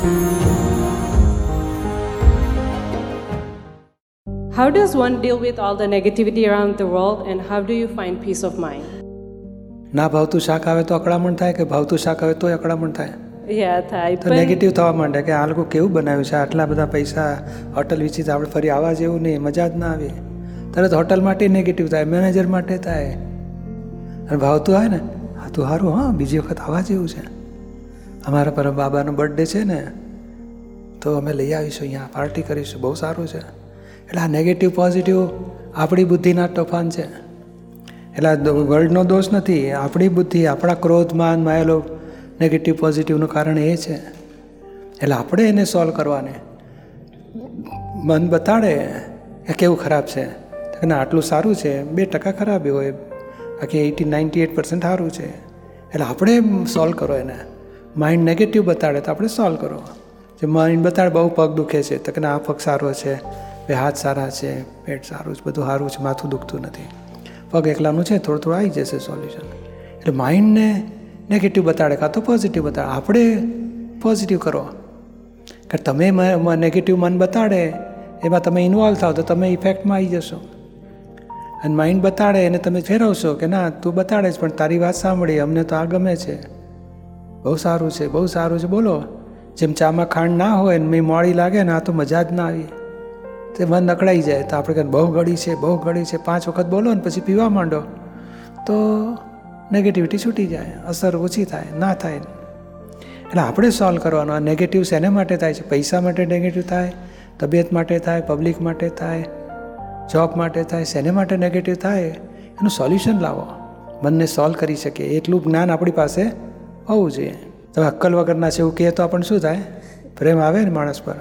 How does one deal with all the negativity around the world and how do you find peace of mind? ના ભાવતું શાક આવે તો અકળામણ થાય કે ભાવતું શાક આવે તોય અકળામણ થાય? તો નેગેટિવ થવા માંડે કે આ લોકો કેવું બનાવ્યું છે? આટલા બધા પૈસા હોટલ વિશે આપણે ફરી આવવા જેવું નહીં મજા જ ના આવે. તરત હોટલ માટે નેગેટિવ થાય મેનેજર માટે થાય. અને ભાવતું આવે ને હા તું સારું હા બીજી વખત આવવા જેવું છે. અમારા પર બાબાનો બર્થડે છે ને, તો અમે લઈ આવીશું અહીંયા પાર્ટી કરીશું, બહુ સારું છે. એટલે આ નેગેટિવ પોઝિટિવ આપણી બુદ્ધિના તોફાન છે. એટલે વર્લ્ડનો દોષ નથી, આપણી બુદ્ધિ, આપણા ક્રોધમાં માયેલો નેગેટિવ પોઝિટિવનું કારણ એ છે. એટલે આપણે એને સોલ્વ કરવાને. મન બતાડે કે કેવું ખરાબ છે. ના, આટલું સારું છે, બે ટકા ખરાબ હોય. બાકી એટી નાઇન્ટી એટ પર્સન્ટ સારું છે. એટલે આપણે સોલ્વ કરો એને. માઇન્ડ નેગેટિવ બતાડે તો આપણે સોલ્વ કરો જે માઇન્ડ બતાડે બહુ પગ દુખે છે, તો કે ના, આ પગ સારો છે, બે હાથ સારા છે, પેટ સારું છે, બધું સારું છે, માથું દુખતું નથી. પગ એકલાનું છે, થોડું થોડું આવી જશે સોલ્યુશન એટલે માઇન્ડને નેગેટિવ બતાડે કાં તો પોઝિટિવ બતાડે. આપણે પોઝિટિવ કરો. કે તમે નેગેટિવ મન બતાડે, એમાં તમે ઇન્વોલ્વ થાવ, તો તમે ઇફેક્ટમાં આવી જશો. અને માઇન્ડ બતાડે, એને તમે ફેરવશો કે ના, તું બતાડે જ પણ તારી વાત સાંભળી, અમને તો આ ગમે છે. બહુ સારું છે, બહુ સારું છે. બોલો, જેમ ચામાં ખાંડ ના હોય ને મેં મોડી લાગે ને આ તો મજા જ ના આવી. તે મન નકળાઈ જાય. તો આપણે કહીએ બહુ ગળી છે, બહુ ગળી છે. પાંચ વખત બોલો ને પછી પીવા માંડો. તો નેગેટિવિટી છૂટી જાય, અસર ઓછી થાય, ના થાય. એટલે આપણે સોલ્વ કરવાનો. આ નેગેટિવ શેને માટે થાય છે? પૈસા માટે નેગેટિવ થાય, તબિયત માટે થાય પબ્લિક માટે થાય જોબ માટે થાય, શેને માટે નેગેટિવ થાય? એનું સોલ્યુશન લાવો. મનને સોલ્વ કરી શકે એટલું જ્ઞાન આપણી પાસે હોવું જોઈએ. તમે અક્કલ વગરના છે એવું કહે તો આપણને શું થાય? પ્રેમ આવે ને માણસ પર.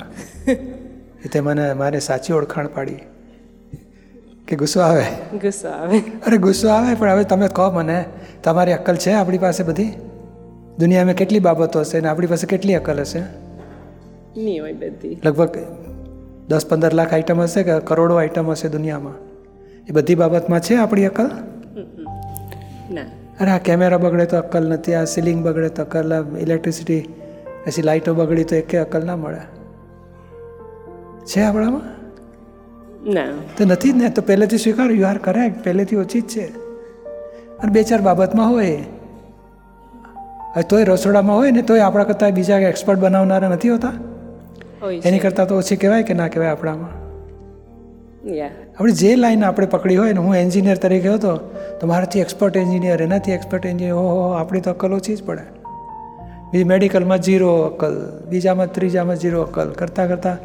એ તે મને મારે સાચી ઓળખાણ પાડી. કે ગુસ્સો આવે? ગુસ્સો આવે. અરે ગુસ્સો આવે પણ હવે તમે કહો મને તમારી અક્કલ છે આપણી પાસે બધી? દુનિયામાં કેટલી બાબતો હશે ને આપણી પાસે કેટલી અક્કલ હશે? નહીં હોય બધી. લગભગ દસ પંદર લાખ આઈટમ હશે કે કરોડો આઈટમ હશે દુનિયામાં. એ બધી બાબતમાં છે આપણી અક્કલ? ના. અરે આ કેમેરા બગડે તો અક્કલ નથી આ સીલિંગ બગડે તો અક્કલ ઇલેક્ટ્રિસિટી પછી લાઇટો બગડી તો એકે અક્કલ ના મળે. છે આપણામાં? ના. તો નથી જ ને તો પહેલેથી સ્વીકાર યુ આર કરેક્ટ પહેલેથી ઓછી જ છે. અને બે ચાર બાબતમાં હોય. તોય રસોડામાં હોય ને તોય આપણા કરતાં બીજા એક્સપર્ટ બનાવનારા નથી હોતા? એની કરતાં તો ઓછી કહેવાય કે ના કહેવાય આપણામાં? આપણે જે લાઈન આપણે પકડી હોય ને હું એન્જિનિયર તરીકે હતો તો મારાથી એક્સપર્ટ એન્જિનિયર એનાથી એક્સપર્ટ એન્જિનિયર ઓહો આપણી તો અક્કલ ઓછી જ પડે. બીજી મેડિકલમાં જીરો અક્કલ બીજામાં ત્રીજામાં જીરો અક્કલ કરતાં કરતાં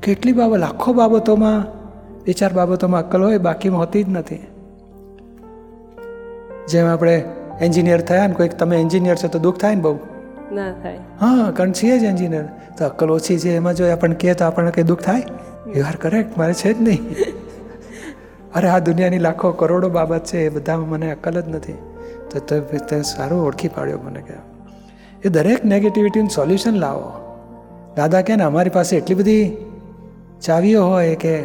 કેટલી બાબત લાખો બાબતોમાં બે ચાર બાબતોમાં અક્કલ હોય બાકીમાં હોતી જ નથી. જેમ આપણે એન્જિનિયર થયા ને કોઈક તમે એન્જિનિયર છો તો દુઃખ થાય ને બહુ? ના થાય. હા કારણ છીએ જ એન્જિનિયર તો અક્કલ ઓછી છે એમાં જો આપણને કહે તો આપણને કંઈ દુઃખ થાય? યુ આર કરેક્ટ મારે છે જ નહીં. અરે, આ દુનિયાની લાખો કરોડો બાબત છે, એ બધામાં મને અકલ જ નથી. તો તે સારું ઓળખી પાડ્યો મને કે, એ દરેક નેગેટિવિટીનું સોલ્યુશન લાવો. દાદા કહે ને, અમારી પાસે એટલી બધી ચાવીઓ હોય કે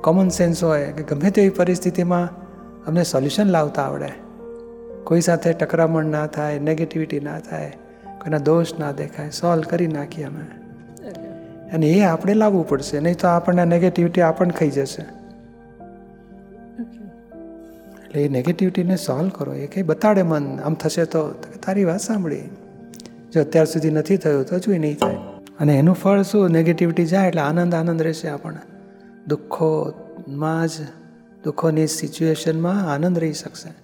કોમન સેન્સ હોય કે ગમે તેવી પરિસ્થિતિમાં અમને સોલ્યુશન લાવતા આવડે. કોઈ સાથે ટકરામણ ના થાય નેગેટિવિટી ના થાય, કોઈના દોષ ના દેખાય સોલ્વ કરી નાખીએ અમે. અને એ આપણે લાવવું પડશે. નહીં તો આપણને નેગેટિવિટી આપણને ખાઈ જશે. એટલે એ નેગેટિવિટીને સોલ્વ કરો. એ કંઈ બતાડે મન. આમ થશે તો. તારી વાત સાંભળી. જો અત્યાર સુધી નથી થયું તો હજુ નહીં થાય. અને એનું ફળ શું? નેગેટિવિટી જાય એટલે આનંદ આનંદ રહેશે આપણને. દુઃખોમાં જ, દુઃખોની સિચ્યુએશનમાં આનંદ રહી શકશે.